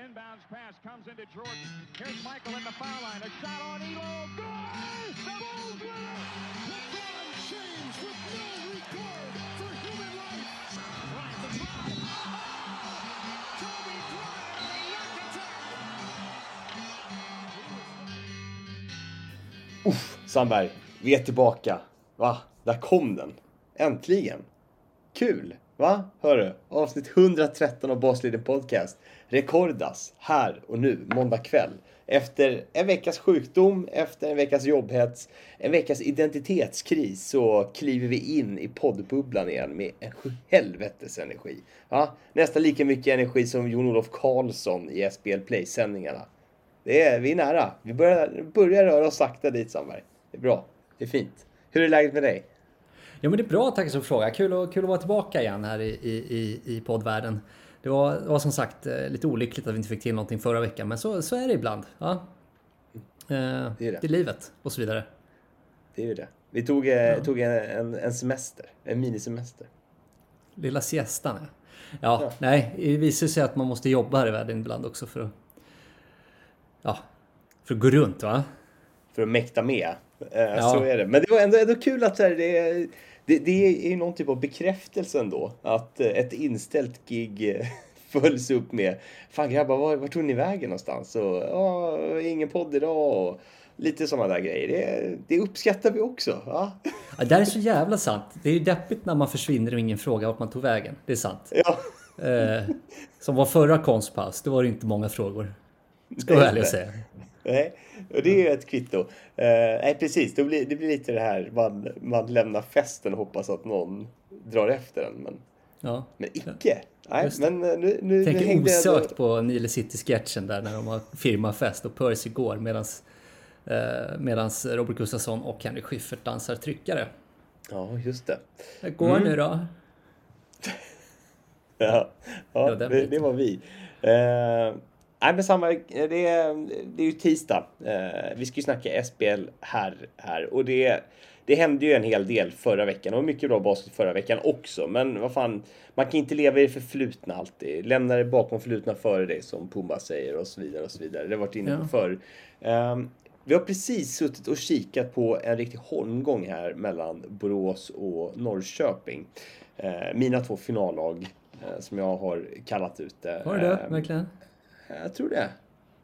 inbounds pass comes into Jordan. Here's Michael in the foul line. A shot on Elo. Good! The Bulls win it! LeBron James with no regard for human life. Right the drive. Oh! Kobe Bryant on a rack. Uff, Sandberg, vi är tillbaka. Va? Där kom den. Äntligen. Kul. Va? Hörru, avsnitt 113 av Basliden Podcast rekordas här och nu, måndag kväll. Efter en veckas sjukdom, efter en veckas jobbhets, en veckas identitetskris så kliver vi in i poddbubblan igen med en helvetes energi. Ja, nästan lika mycket energi som Jon-Olof Karlsson i SBL Play-sändningarna. Det är, vi är nära. Vi börjar, börjar röra oss sakta dit, Sandberg. Det är bra. Det är fint. Hur är läget med dig? Ja men det är bra, tack som fråga. Kul, kul att vara tillbaka igen här i, i, i poddvärlden. Det var, det var som sagt eh, lite olyckligt att vi inte fick till någonting förra veckan, men så, så är det ibland. Ja. Eh, Det är det. det är livet och så vidare. Det är ju det. Vi tog, eh, tog en, en, en semester. En minisemester. Lilla siestan. Ja, ja, Ja. nej, det visar sig att man måste jobba här i världen ibland också för att... Ja, för att gå runt va? För att mäkta med. Eh, Ja. Så är det. Men det var ändå, ändå kul att så här, det, det, det är ju någon typ av bekräftelse ändå. Att eh, ett inställt gig eh, följs upp med Fan grabbar, var, var tog ni vägen någonstans? Och, ja, ingen podd idag. Och lite sådana där grejer. Det, det uppskattar vi också. Va? Ja, det är så jävla sant. Det är ju deppigt när man försvinner och ingen frågar vart man tog vägen. Det är sant. Ja. Eh, som var förra konstpaus, då var det inte många frågor. Ska jag vara ärlig och säga. Nej, och det är ju ett kvitto. Uh, nej, precis. Det blir, det blir lite det här, man, man lämnar festen och hoppas att någon drar efter en. Men, Ja. men icke. Nej, det. men eh, nu, nu, nu Tänker jag osökt på Nile City-sketchen där när de har firmafest och Percy går medans, eh, medans Robert Gustafsson och Henrik Schyffert dansar tryckare. Ja, just det. Jag går nu då. Ja, ja det, det var vi. Uh, nej, men samma. Det är, det är ju tisdag. Eh, vi ska ju snacka SBL här, här. Och det, det hände ju en hel del förra veckan och mycket bra basket förra veckan också. Men vad fan, man kan inte leva i det förflutna alltid. Lämna det bakom förflutna före dig som Pumba säger och så vidare och så vidare. Det har varit inne på Ja. förr. Ehm, vi har precis suttit och kikat på en riktig holmgång här mellan Borås och Norrköping. Eh, mina två finallag eh, som jag har kallat ut det. Var det det? Ehm, Verkligen? Jag tror det.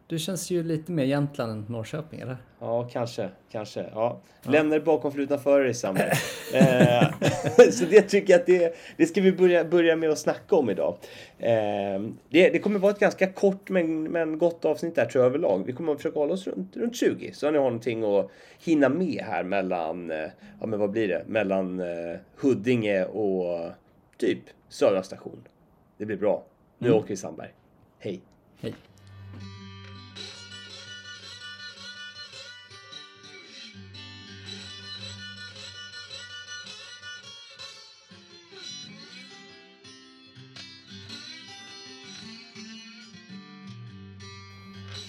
Du känns ju lite mer Jämtland än Norrköping, eller? Ja, kanske. Kanske. Ja. Det bakom förflutna före dig, Samuel. eh, så det tycker jag att det, det ska vi börja, börja med att snacka om idag. Eh, det, det kommer vara ett ganska kort men, men gott avsnitt där tror jag överlag. Vi kommer att försöka hålla oss runt, runt 20 så ni har någonting att hinna med här mellan, eh, ja men vad blir det, mellan eh, Huddinge och typ Södra station. Det blir bra. Nu åker vi Sandberg. Hej! Hej.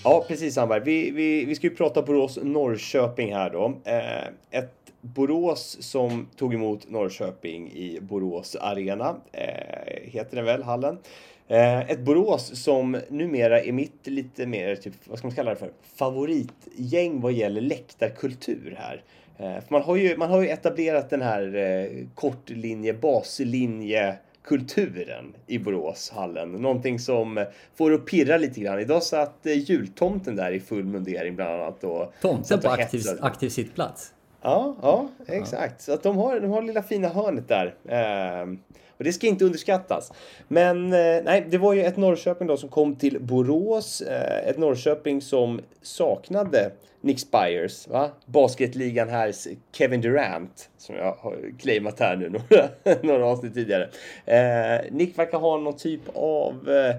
Ja, precis Sandberg. Vi, vi, vi ska ju prata Borås-Norrköping här då. Eh, ett Borås som tog emot Norrköping i Borås Arena, eh, heter den väl, hallen. Eh, ett Borås som numera är mitt lite mer, typ, vad ska man kalla det för, favoritgäng vad gäller läktarkultur här. Eh, för man har, ju, man har ju etablerat den här eh, kortlinje, baslinje kulturen i Boråshallen. Någonting som får att pirra lite grann. Idag satt jultomten där i full mundering bland annat. Och Tomten på aktiv, aktiv sittplats. Ja, ja, exakt. Så att de har, de har det lilla fina hörnet där. Eh, och det ska inte underskattas. Men eh, nej, det var ju ett Norrköping då som kom till Borås. Eh, ett Norrköping som saknade Nick Spires, va? Basketligan här, Kevin Durant, som jag har claimat här nu några, några avsnitt tidigare. Eh, Nick verkar ha någon typ av eh,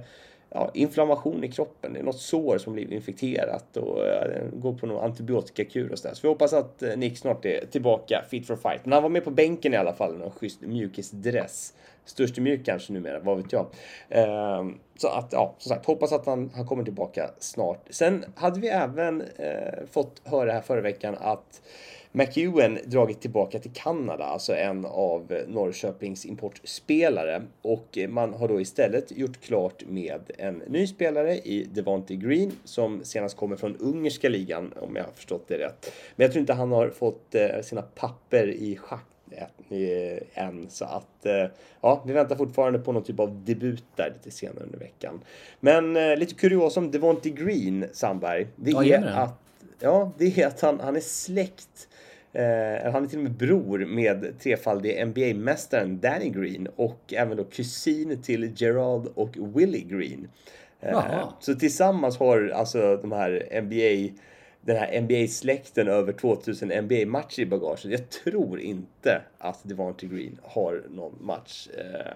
ja, inflammation i kroppen. Det är något sår som blivit infekterat och eh, går på någon antibiotikakur och sådär. Så vi hoppas att eh, Nick snart är tillbaka fit for fight. Men han var med på bänken i alla fall i någon schysst mjukisdress. störst i mjuk kanske numera, vad vet jag. Ehm, så att, ja, som sagt, hoppas att han, han kommer tillbaka snart. Sen hade vi även eh, fått höra här förra veckan att McEwen dragit tillbaka till Kanada, alltså en av Norrköpings importspelare. Och man har då istället gjort klart med en ny spelare i Devonte Green som senast kommer från ungerska ligan, om jag har förstått det rätt. Men jag tror inte han har fått eh, sina papper i schack än. Så att eh, ja, vi väntar fortfarande på någon typ av debut där lite senare under veckan. Men eh, lite kuriosa om Devonte Green, Sandberg. Det Ja, är att, ja, det är att han, han är släkt Eh, han är till och med bror med trefaldige NBA-mästaren Danny Green och även då kusin till Gerald och Willie Green. Eh, så tillsammans har alltså de här NBA, den här NBA-släkten över 2000 NBA-matcher i bagaget. Jag tror inte att Devonte Green har någon match eh,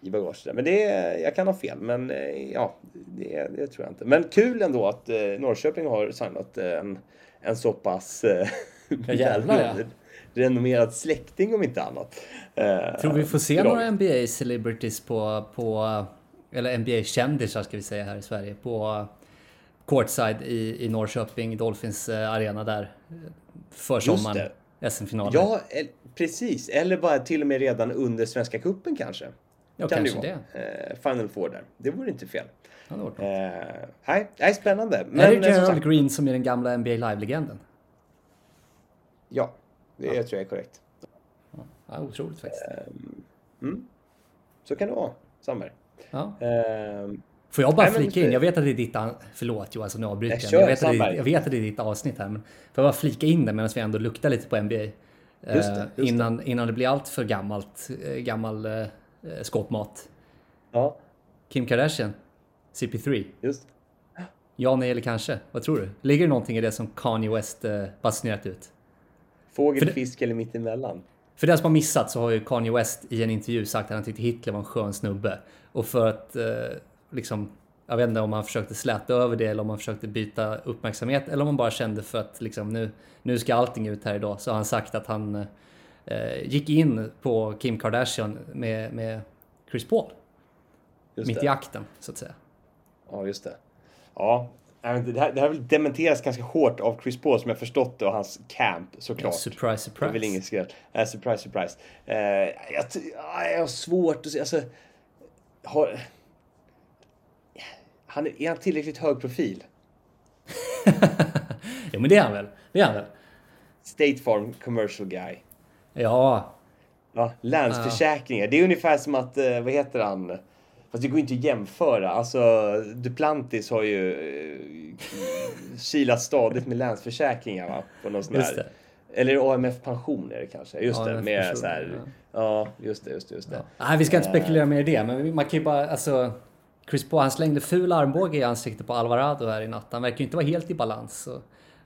i bagaget. Men det, jag kan ha fel, men eh, ja, det, det tror jag inte. Men kul ändå att eh, Norrköping har signat eh, en, en så pass eh, Ja, jävlar, ja. renommerad släkting om inte annat. Eh, Tror vi får se bra. några NBA celebrities på, på eller NBA kändisar ska vi säga här i Sverige på courtside i, i Norrköping, Dolphins eh, arena där för sommaren. SM-finalen. Ja, precis. Eller bara till och med redan under Svenska Cupen kanske. Ja, Kan kanske det. det. Eh, Final Four där. Det vore inte fel. Ja, det. Eh, nej, nej, spännande. är Men, det eh, som Gerald sagt, Green som är den gamla NBA Live-legenden? Ja, det tror jag är korrekt. Ja, otroligt faktiskt. Så kan det vara, Sandberg. Ja. Eh, Får jag bara Nej, men- flika in? Jag vet att det är ditt... an- Förlåt Johan, som nu avbryter jag. kör, Jag vet, att det, Sandberg. är- jag vet att det är ditt avsnitt här, men får jag bara flika in det medan vi ändå luktar lite på NBA? Just det, just Eh, det. innan, innan det blir allt för gammalt, eh, gammal eh, skåpmat. ja, Kim Kardashian, CP3. just Ja, nej eller kanske? Vad tror du? Ligger det någonting i det som Kanye West eh, basunerat ut? Fågel, det- fisk eller mittemellan. För den som har missat så har ju Kanye West i en intervju sagt att han tyckte Hitler var en skön snubbe. Och för att eh, liksom, jag vet inte om han försökte släta över det eller om han försökte byta uppmärksamhet eller om han bara kände för att liksom, nu, nu ska allting ut här idag. Så har han sagt att han eh, gick in på Kim Kardashian med, med Chris Paul. Just mitt det. i akten, så att säga. Ja, just det. Ja, jag vet inte, det här, det här har väl dementerats ganska hårt av Chris Paul som jag förstått det och hans camp såklart. Surprise, Det är surprise. väl inget skräll. Äh, surprise, surprise. Eh, jag, ja, jag har svårt att se. Alltså, har, han, är han tillräckligt hög profil? Jo, men det är han väl? Det är han väl? State Farm commercial guy. Ja, Ja, Länsförsäkringar. Det är ungefär som att, eh, vad heter han? Fast det går inte att jämföra. Alltså, Duplantis har ju eh, kilat stadigt med Länsförsäkringar va? På någon sån här. det. Eller AMF pension är det kanske. Just det, AMF med pension, så här. Ja, just det, just det, just det. Nej, vi ska inte spekulera mer i det, men man kan ju bara, alltså... Chris Paul, han slängde ful armbåge i ansiktet på Alvarado här i natt. Han verkar ju inte vara helt i balans. Så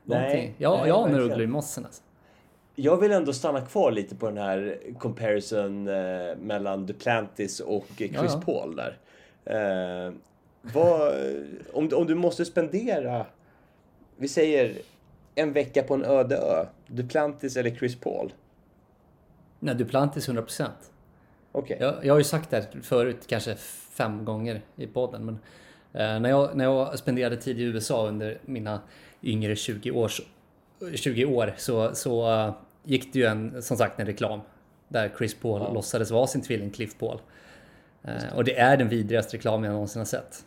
någonting. Ja, nej, jag verkligen. ugglor i mossen alltså. Jag vill ändå stanna kvar lite på den här comparison eh, mellan Duplantis och Chris Ja, ja. Paul där. Eh, vad, om, om du måste spendera, vi säger en vecka på en öde ö, Duplantis eller Chris Paul? Nej, Duplantis 100%. Okej. Jag, jag har ju sagt det här förut, kanske fem gånger i podden. Men eh, när, jag, när jag spenderade tid i USA under mina yngre 20, års, 20 år så, så eh, gick det ju en, som sagt en reklam där Chris Paul Ja. låtsades vara sin tvilling Cliff Paul. Eh, och det är den vidrigaste reklamen jag någonsin har sett.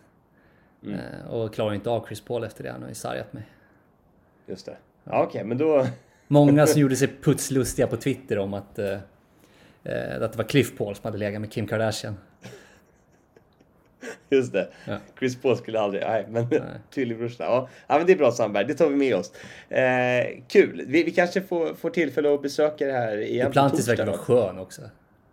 Mm. Eh, och klarar inte av Chris Paul efter det, han har ju sargat mig. Just det. Ja, Okej, men då... Många som gjorde sig putslustiga på Twitter om att, eh, eh, att det var Cliff Paul som hade legat med Kim Kardashian. Just det. Ja. Chris Paul skulle aldrig... Nej, men tvillingbrorsan. Ja. ja, men det är bra Sandberg. Det tar vi med oss. Eh, kul. Vi, vi kanske får, får tillfälle att besöka det här igen Duplantis verkar vara skön också.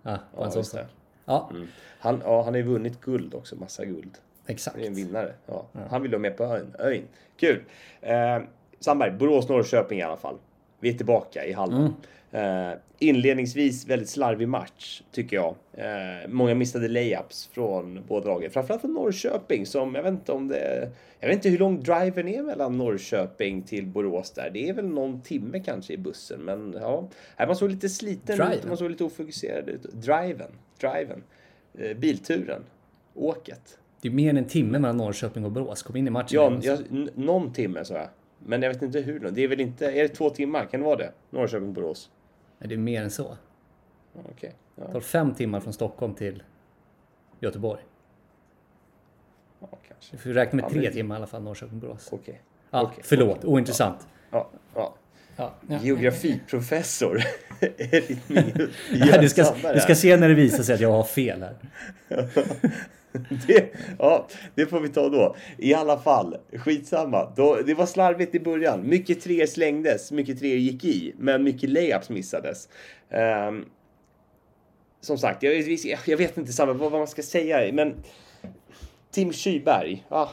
Ja, Ja, just det. Ja, Han, ja, han har ju vunnit guld också. Massa guld. exakt. Det är en vinnare. Ja. Han vill vara med på ön. ön. Kul. Eh, Sandberg, Borås-Norrköping i alla fall. Vi är tillbaka i halvan. Eh, inledningsvis väldigt slarvig match, tycker jag. Eh, många missade layups från båda lagen. Framförallt från Norrköping som, jag vet inte om det... Jag vet inte hur lång driven är mellan Norrköping till Borås där. Det är väl någon timme kanske i bussen, men ja. Man såg lite sliten ut Driven? och man såg lite ofokuserad ut. Driven. Driven. eh, bilturen, åket. Det är mer än en timme mellan Norrköping och Borås. Kom in i matchen. Ja, jag, någon timme sa jag. Men jag vet inte hur långt. Det är väl inte, är det två timmar? Kan det vara det? Norrköping-Borås? Nej, det är mer än så. Ja, Okej. Det Ja, tar fem timmar från Stockholm till Göteborg. ja, kanske. Vi får räkna med Ja, tre men- timmar i alla fall, Norrköping-Borås. Okej. Ja, okej, förlåt, okej. ointressant. Ja, ja. Ja, ja. Geografiprofessor. Eritmeus Ja, du, ska, du ska se när det visar sig att jag har fel här. det, ja, det får vi ta då. I alla fall, skitsamma. Då, det var slarvigt i början. Mycket treor slängdes, mycket treor gick i, men mycket layups missades. Ehm, som sagt, jag, jag, vet inte samma, vad, vad man ska säga, men Tim Kyberg, ah,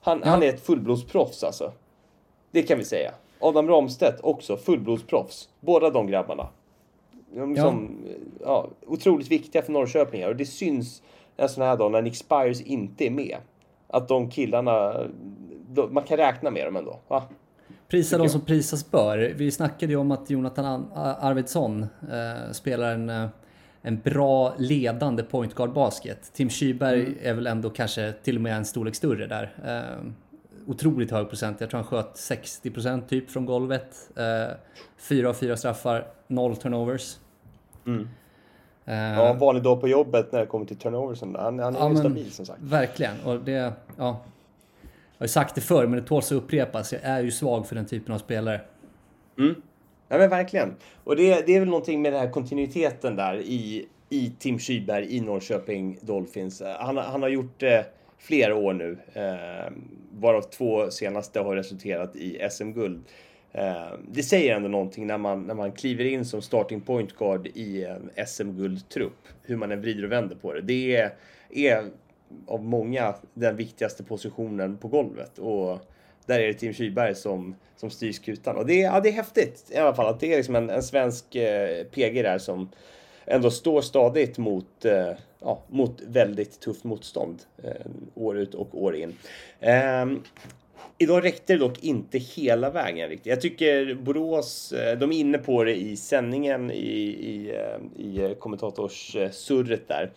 han, han är ett fullblodsproffs alltså. Det kan vi säga. Adam Ramstedt också, fullblodsproffs. Båda de grabbarna. De Ja. som, ja, otroligt viktiga för Norrköpingar och det syns en sån här dag när Nick Spires inte är med. Att de killarna, de, man kan räkna med dem ändå. Va? Prisa de som prisas bör. Vi snackade ju om att Jonathan An- Arvidsson eh, spelar en, eh, en bra ledande point guard basket. Tim Kyberg Mm. är väl ändå kanske till och med en storlek större där. Eh, otroligt hög procent. Jag tror han sköt 60% typ från golvet. Eh, fyra av fyra straffar, noll turnovers. Mm. Eh, Ja, en vanlig dag på jobbet när det kommer till turnoversen. Han, han är Ja, ju stabil som sagt. Verkligen. Och det, ja. Jag har ju sagt det förr, men det tåls att upprepas. Jag är ju svag för den typen av spelare. Ja men verkligen. Och det, det är väl någonting med den här kontinuiteten där i, i Tim Kyberg i Norrköping Dolphins. Han, han har gjort det flera år nu. Eh, varav två senaste har resulterat i SM-guld. Eh, det säger ändå någonting när man, när man kliver in som starting point guard i en SM-guldtrupp. Hur man än vrider och vänder på det. Det är, är av många den viktigaste positionen på golvet. Och där är det Tim Kyberg som, som styr skutan. Och det, är- ja, det är häftigt i alla fall att det är liksom en, en svensk eh, PG där som ändå står stadigt mot, eh, ja, mot väldigt tufft motstånd eh, år ut och år in. Ehm, Idag räckte det dock inte hela vägen riktigt. Jag tycker Borås, eh, de är inne på det i sändningen i, i, eh, i eh, kommentatorssurret där.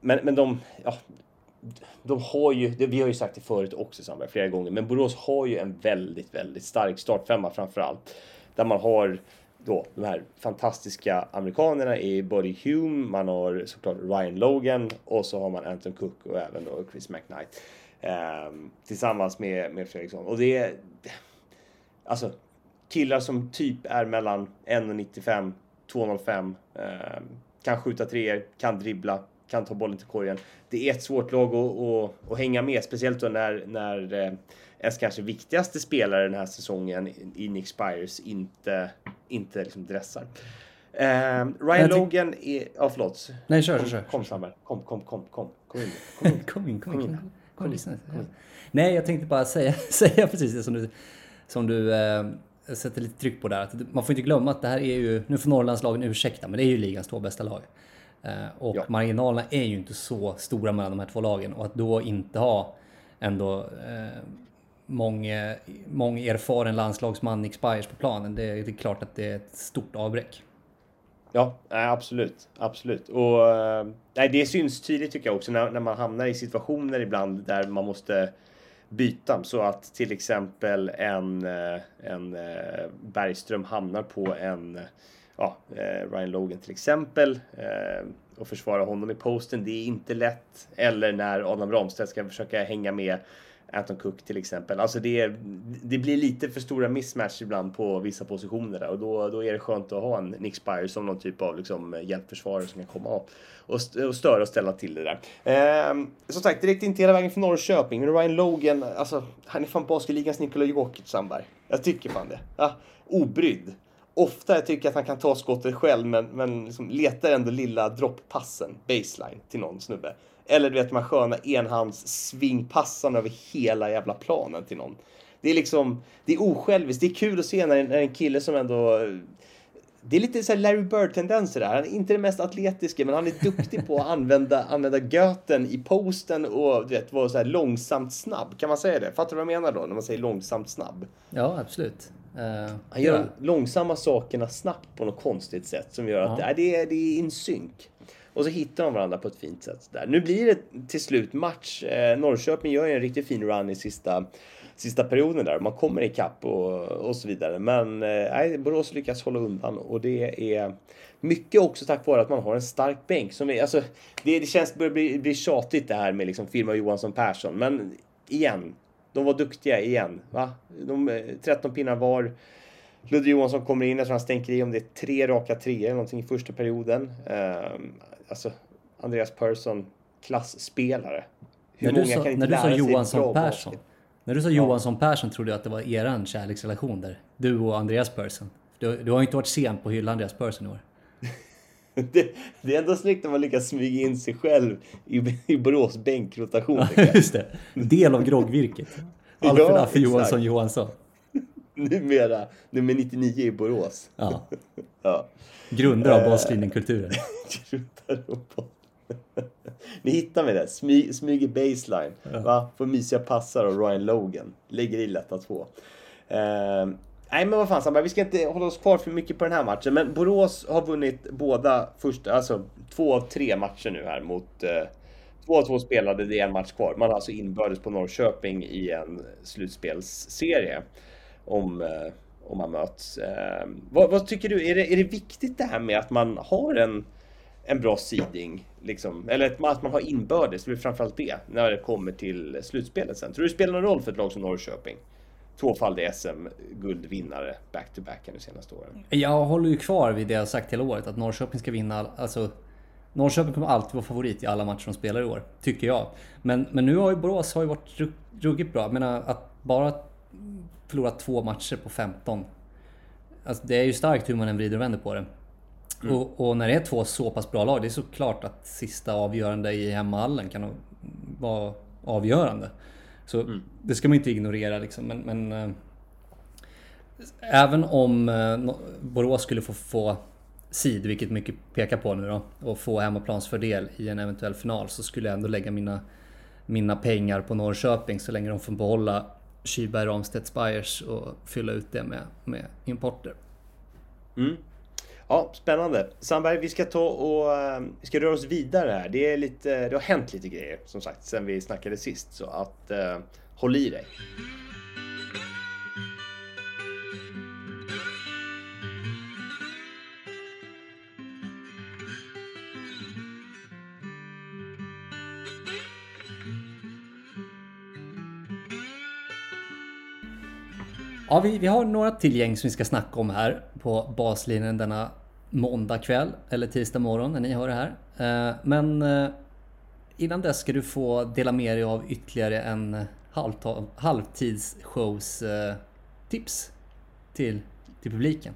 Men, men de, ja, de har ju, det, vi har ju sagt det förut också Sandberg, flera gånger, men Borås har ju en väldigt, väldigt stark startfemma framför allt. Där man har då de här fantastiska amerikanerna i Buddy Hume, man har såklart Ryan Logan och så har man Anton Cook och även då Chris McKnight. Eh, tillsammans med, med Fredriksson. Och det är alltså killar som typ är mellan 1,95 2,05 eh, kan skjuta treor, kan dribbla, kan ta bollen till korgen. Det är ett svårt lag att, att, att hänga med, speciellt då när, när eh, ens kanske viktigaste spelare den här säsongen i Nick Spires inte, inte liksom dressar. Eh, Ryan Logan är... Ja, förlåt. Nej, kör, Kom, kör. kom Sandberg. Kom, kom, kom, kom. Kom in. Kom in. Kom in, kom in. Kom in. Kom, kom, lyssna. Nej, jag tänkte bara säga, säga precis det som du, som du eh, sätter lite tryck på där. Att man får inte glömma att det här är ju, nu får Norrlandslagen ursäkta, men det är ju ligans två bästa lag. Eh, och Ja. marginalerna är ju inte så stora mellan de här två lagen. Och att då inte ha ändå eh, många, många erfaren landslagsman Nick Spires på planen, det, det är klart att det är ett stort avbräck. Ja, absolut. Absolut. Och eh, nej, det syns tydligt tycker jag också när, när man hamnar i situationer ibland där man måste byta. Så att till exempel en, eh, en eh, Bergström hamnar på en ja, Ryan Logan till exempel och försvara honom i posten. Det är inte lätt. Eller när Adam Ramstedt ska försöka hänga med Anton Cook till exempel. Alltså det, det blir lite för stora mismatch ibland på vissa positioner där och då, då är det skönt att ha en Nick Spire som någon typ av liksom hjälpförsvarare som kan komma och, och, st- och störa och ställa till det där. Ehm, som sagt, det räckte inte hela vägen för Norrköping, men Ryan Logan, alltså han är fan basketligans Nikola Jokic Sandberg. Jag tycker fan det. Ja, obrydd. Ofta jag tycker att han kan ta skottet själv, men, men liksom letar ändå lilla dropppassen, baseline, till någon snubbe. Eller du vet de här sköna enhandssvingpassarna över hela jävla planen till någon. Det är liksom, det är osjälviskt. Det är kul att se när, när en kille som ändå... Det är lite så här Larry Bird-tendenser där. Han är inte den mest atletiska, men han är duktig på att använda, använda göten i posten och du vet, vara så här långsamt snabb. Kan man säga det? Fattar du vad jag menar då, när man säger långsamt snabb? Ja, absolut. Eh, Han gör de långsamma sakerna snabbt på något konstigt sätt som gör att Ja. det, är, det är in synk. Och så hittar de varandra på ett fint sätt. Där. Nu blir det till slut match. Eh, Norrköping gör ju en riktigt fin run i sista, sista perioden där. Man kommer ikapp och, och så vidare. Men eh, Borås lyckas hålla undan och det är mycket också tack vare att man har en stark bänk. Som är, alltså, det, det känns börjar bli, bli tjatigt det här med liksom firma Johansson Persson. Men igen, de var duktiga igen. Va? De, 13 eh, pinnar var. Ludvig Johansson kommer in, jag tror han stänker i om det är tre raka treor eller någonting i första perioden. Uh, alltså, Andreas Persson, klassspelare. Hur när du sa, när du sa Johansson Persson, basket? När du sa Johansson Persson trodde jag att det var eran kärleksrelation där. Du och Andreas Persson. Du, du har inte varit sen på att hylla Andreas Persson i år. det, det, är ändå snyggt när man lyckas smyga in sig själv i, i Borås bänkrotation. Just det. Del av groggvirket. Alfred ja, Affe Johansson Johansson. Numera nummer 99 i Borås. Ja. ja. Grundare av baslinjen-kulturen. Ni hittar mig där. Smy, smyger baseline. Ja. Va? Får mysiga passar av Ryan Logan. Lägger i lätta två. Uh, Nej men vad fan Sandberg, vi ska inte hålla oss kvar för mycket på den här matchen. Men Borås har vunnit båda första, alltså två av tre matcher nu här mot eh, Två av två spelade, det är en match kvar. Man har alltså inbördes på Norrköping i en slutspelsserie. Om, eh, om man möts. Eh, vad, vad, tycker du? Är det, är det viktigt det här med att man har en, en bra seeding? Liksom? Eller att man har inbördes, det är framförallt det, när det kommer till slutspelet sen. Tror du det spelar någon roll för ett lag som Norrköping? Tvåfaldig SM-guldvinnare back-to-back de senaste åren. Jag håller ju kvar vid det jag sagt hela året, att Norrköping ska vinna. Alltså, Norrköping kommer alltid vara favorit i alla matcher de spelar i år, tycker jag. Men, men nu har ju Borås har ju varit ruggigt bra. Jag menar, att bara förlora två matcher på 15. Alltså, det är ju starkt hur man än vrider och vänder på det. Mm. Och, och, när det är två så pass bra lag, det är såklart att sista avgörande i hemmahallen kan vara avgörande. Så mm. det ska man inte ignorera liksom. Men, men äh, även om äh, Borås skulle få, få sid, vilket mycket pekar på nu då, och få hemmaplansfördel i en eventuell final så skulle jag ändå lägga mina, mina pengar på Norrköping så länge de får behålla Kyberg, Ramstedt, Spires och fylla ut det med, med importer. Mm. Ja, spännande. Sandberg, vi ska ta och eh, vi ska röra oss vidare här. Det, är lite, det har hänt lite grejer som sagt sen vi snackade sist. Så att eh, håll i dig. Ja, vi, vi har några till gäng som vi ska snacka om här på baslinjen denna måndag kväll eller tisdag morgon när ni hör det här. Eh, men eh, innan dess ska du få dela med dig av ytterligare en halvtidsshows eh, tips till, till publiken.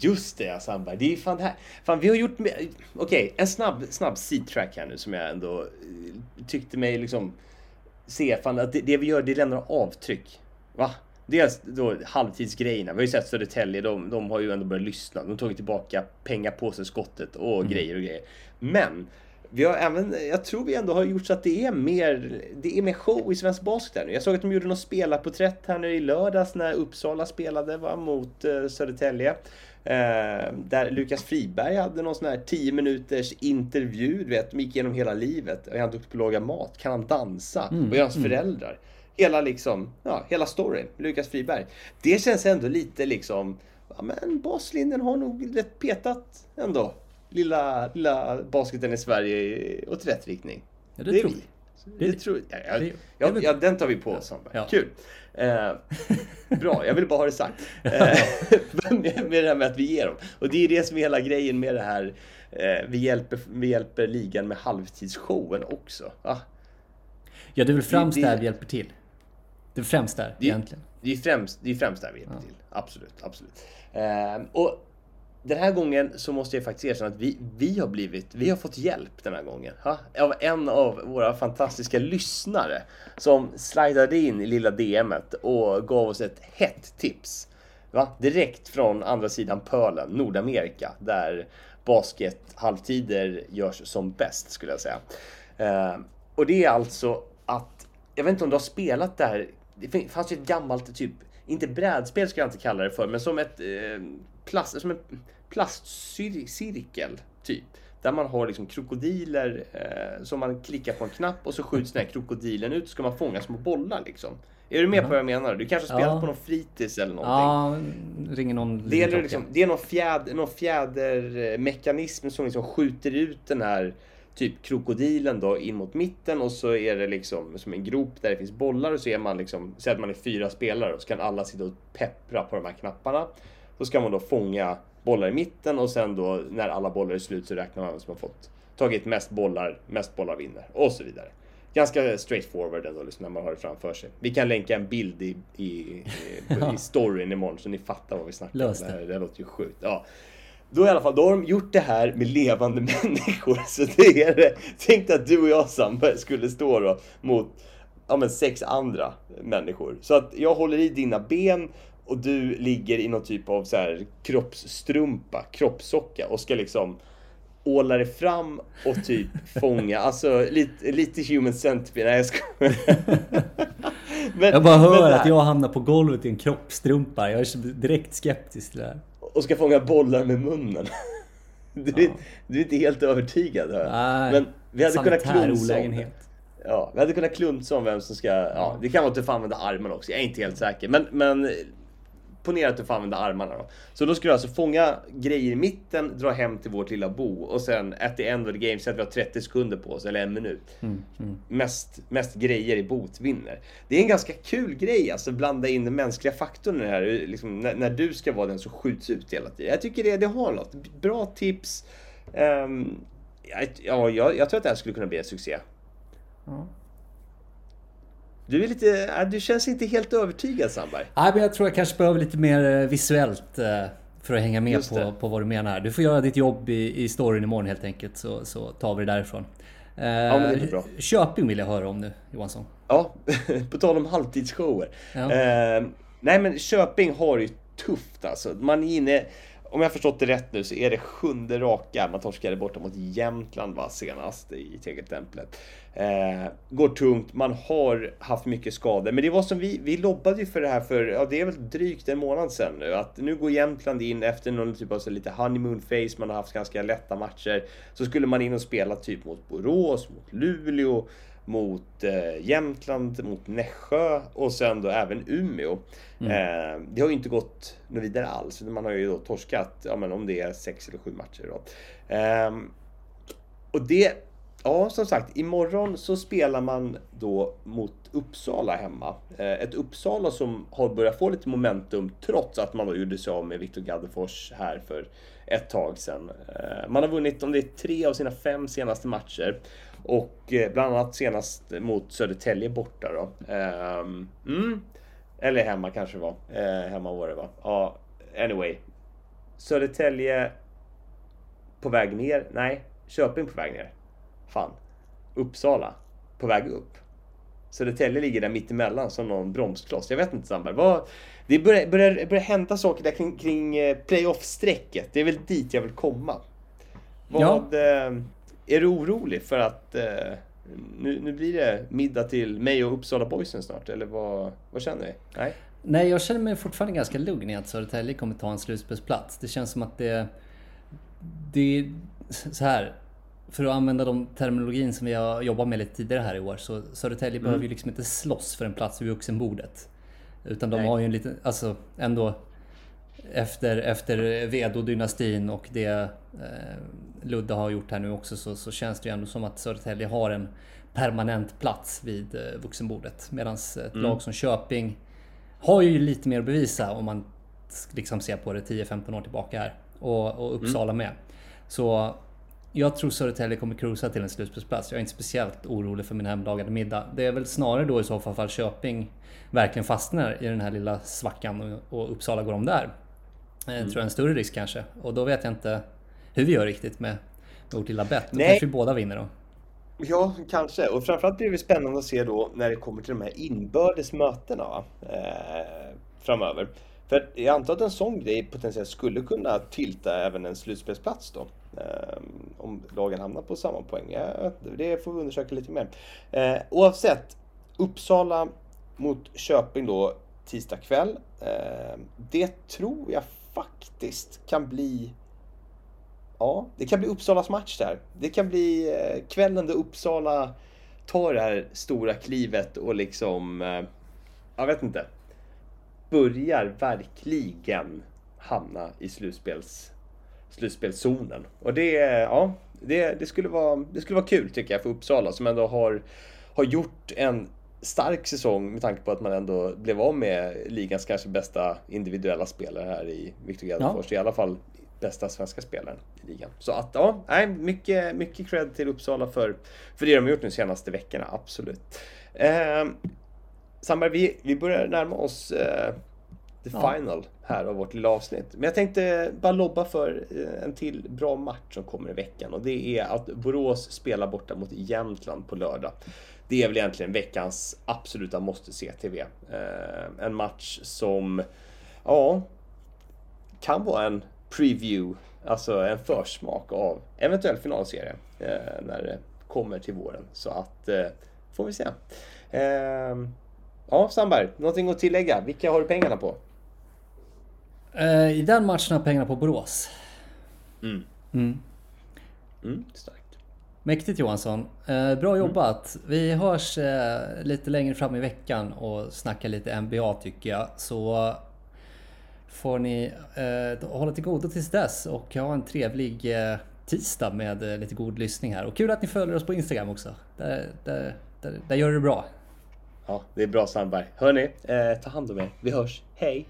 Just det, Sandberg. Det är fan det här. Fan, vi har gjort... Okej, okay, en snabb, snabb seed-track här nu som jag ändå tyckte mig liksom se. Fan, att det, det vi gör, det lämnar avtryck. Va? Dels då halvtidsgrejerna. Vi har ju sett Södertälje, de, de har ju ändå börjat lyssna. De har tagit tillbaka pengar på sig skottet och mm. grejer och grejer. Men vi har även, jag tror vi ändå har gjort så att det är mer, det är mer show i svensk basket här nu. Jag såg att de gjorde något spelarporträtt här nu i lördags när Uppsala spelade va, mot uh, Södertälje. Uh, där Lukas Friberg hade någon sån här 10 minuters intervju, du vet, de gick igenom hela livet. Är han duktig på att laga mat? Kan han dansa? Mm. Vad gör hans mm. föräldrar? Hela liksom, ja, hela storyn, Lukas Friberg. Det känns ändå lite liksom, ja men baslinjen har nog rätt petat ändå. Lilla, lilla basketen i Sverige åt rätt riktning. Ja, det, det är tror vi. Det, det tror jag. Ja, ja, ja, den tar vi på oss. Ja. Kul. Eh, bra, jag vill bara ha det sagt. Eh, med, med det här med att vi ger dem. Och det är det som är hela grejen med det här. Eh, vi, hjälper, vi hjälper ligan med halvtidsshowen också. Ah. Ja, det är väl främst där vi hjälper till. Det är främst där det, egentligen. Det är främst, det är främst där vi hjälper ja. till. Absolut, absolut. Ehm, och den här gången så måste jag faktiskt erkänna att vi, vi har blivit, vi har fått hjälp den här gången. Ha? Av en av våra fantastiska lyssnare som slidade in i lilla DMet och gav oss ett hett tips. Va? Direkt från andra sidan pölen, Nordamerika, där basket halvtider görs som bäst skulle jag säga. Ehm, och det är alltså att, jag vet inte om du har spelat det här det fanns ju ett gammalt typ, inte brädspel ska jag inte kalla det för, men som ett eh, plast, som en plastcirkel typ. där man har liksom krokodiler eh, som man klickar på en knapp och så skjuts den här krokodilen ut så ska man fånga små bollar liksom. Är du med på vad jag menar? Du kanske har spelat Ja. på någon fritids eller någonting. Ja, ringer någon Det, klocka. liksom, det är någon, fjäder, någon fjädermekanism som liksom skjuter ut den här typ krokodilen då in mot mitten och så är det liksom som en grop där det finns bollar och så är man liksom, säg att man är fyra spelare och så kan alla sitta och peppra på de här knapparna. Så ska man då fånga bollar i mitten och sen då när alla bollar är slut så räknar man vem som har fått tagit mest bollar, mest bollar vinner och så vidare. Ganska straightforward ändå liksom, när man har det framför sig. Vi kan länka en bild i, i, i, i storyn imorgon så ni fattar vad vi snackar om. det. Det, här, det här låter ju sjukt. Ja. Då i alla fall, då har de gjort det här med levande människor. Så det är. Tänk dig att du och jag Sandberg skulle stå då mot ja, men sex andra människor. Så att jag håller i dina ben och du ligger i någon typ av så här kroppsstrumpa, kroppssocka och ska liksom åla dig fram och typ fånga, alltså lite, lite human centipede. Nej jag skojar. Men- Jag bara hör att jag hamnar på golvet i en kroppstrumpa. Jag är direkt skeptisk till det här. Och ska fånga bollar med munnen. Du, är, du är inte helt övertygad hör. Nej, Men vi hade kunnat klunsa om det. Ja, vi hade kunnat klunsa om vem som ska... Ja, det kan vara att du får använda armarna också. Jag är inte helt säker. Men, men ponera att du får använda armarna då. Så då ska du alltså fånga grejer i mitten, dra hem till vårt lilla bo och sen at the end of the game, så att vi har 30 sekunder på oss, eller en minut. Mest, mest grejer i bot vinner. Det är en ganska kul grej, alltså blanda in den mänskliga faktorn i det här. Liksom, när, när du ska vara den som skjuts ut hela tiden. Jag tycker det, det har något. Bra tips. Ehm, ja, ja, jag, jag tror att det här skulle kunna bli en succé. Ja. Du är lite, äh, du känns inte helt övertygad Sandberg. Nej, men jag tror jag kanske behöver lite mer eh, visuellt eh, för att hänga med på, på vad du menar. Du får göra ditt jobb i, i storyn imorgon helt enkelt så, så tar vi det därifrån. Eh, men det bra. Köping vill jag höra om nu Johansson. Ja, på tal om halvtidsshower. Ja. Eh, nej men Köping har ju tufft alltså. Man är inne, om jag har förstått det rätt nu så är det sjunde raka. Man torskade borta mot Jämtland va, senast i Tegeltemplet. Eh, går tungt, man har haft mycket skador. Men det var som vi, vi lobbade ju för det här för, ja det är väl drygt en månad sedan nu. Att nu går Jämtland in efter någon typ av så lite honeymoon-face, man har haft ganska lätta matcher. Så skulle man in och spela typ mot Borås, mot Luleå mot eh, Jämtland, mot Nässjö och sen då även Umeå. Eh, det har ju inte gått något vidare alls. Man har ju då torskat, ja men om det är sex eller sju matcher då. Ehm, och det, ja som sagt, imorgon så spelar man då mot Uppsala hemma. Eh, ett Uppsala som har börjat få lite momentum trots att man då gjorde sig av med Viktor Gaddefors här för ett tag sedan. Eh, man har vunnit om det är tre av sina fem senaste matcher. Och eh, bland annat senast mot Södertälje borta då. Ehm, mm. Eller hemma kanske det var. Hemma var det va? Ja, anyway. Södertälje på väg ner. Nej, Köping på väg ner. Fan. Uppsala på väg upp. Södertälje ligger där mittemellan som någon bromskloss. Jag vet inte Sandberg. Vad, det börjar, börjar, börjar hända saker där kring, kring eh, playoff-strecket. Det är väl dit jag vill komma. Vad, eh, är du orolig för att eh, nu, nu blir det middag till mig och Uppsala boysen snart? Eller vad, vad känner ni? Nej? Nej, jag känner mig fortfarande ganska lugn i att Södertälje kommer ta en slutspelsplats. Det känns som att det... Det är så här. För att använda de terminologin som vi har jobbat med lite tidigare här i år så Södertälje behöver ju liksom inte slåss för en plats vid vuxenbordet. Utan de Nej. har ju en liten, alltså ändå efter, efter Vedo-dynastin och det eh, Ludde har gjort här nu också så, så känns det ju ändå som att Södertälje har en permanent plats vid eh, vuxenbordet. Medan ett lag som Köping har ju lite mer att bevisa om man liksom ser på det 10-15 år tillbaka här. Och, och Uppsala med. Så jag tror Södertälje kommer cruisa till en slutspelsplats. Jag är inte speciellt orolig för min hemlagade middag. Det är väl snarare då i så fall Köping verkligen fastnar i den här lilla svackan och, och Uppsala går om där. Eh, tror jag är en större risk kanske. Och då vet jag inte hur vi gör riktigt med, vårt lilla bett. Då Nej. kanske vi båda vinner då. Ja, kanske. Och framförallt blir det spännande att se då när det kommer till de här inbördes mötena? Eh, framöver. För jag antar att en sån grej potentiellt skulle kunna tilta även en slutspelsplats då. Ehm, om lagen hamnar på samma poäng. Ja, det får vi undersöka lite mer. Eh, oavsett, Uppsala mot Köping då tisdag kväll. Ehm, det tror jag faktiskt kan bli ja, det kan bli Uppsalas match där. Det kan bli eh, kvällen då Uppsala tar det här stora klivet och liksom, eh, jag vet inte, börjar verkligen hamna i slutspels, slutspelszonen. Och det, ja, det, det, skulle vara, det skulle vara kul tycker jag för Uppsala som ändå har, har gjort en stark säsong med tanke på att man ändå blev av med ligans kanske bästa individuella spelare här i Viktor Gäddefors. Ja. I alla fall bästa svenska spelaren i ligan. Så att ja, nej, mycket, mycket cred till Uppsala för, för det de har gjort de senaste veckorna, absolut. Eh, Sandberg, vi, vi börjar närma oss eh, the ja. final här av vårt lilla avsnitt. Men jag tänkte bara lobba för eh, en till bra match som kommer i veckan och det är att Borås spelar borta mot Jämtland på lördag. Det är väl egentligen veckans absoluta måste se TV. Eh, en match som, ja, kan vara en preview, alltså en försmak av eventuell finalserie eh, när det kommer till våren. Så att, eh, får vi se. Ja, Sandberg, någonting att tillägga? Vilka har du pengarna på? Eh, I den matchen har pengarna på Borås. Mm. Mm. Mm, starkt. Mäktigt Johansson. Eh, bra jobbat. Vi hörs eh, lite längre fram i veckan och snackar lite NBA tycker jag. Så får ni eh, hålla till godo tills dess och ha en trevlig eh, tisdag med eh, lite god lyssning här. Och kul att ni följer oss på Instagram också. Där, där, där, där gör det bra. Ja, det är bra Sandberg. Hörni, eh, ta hand om er. Vi hörs. Hej!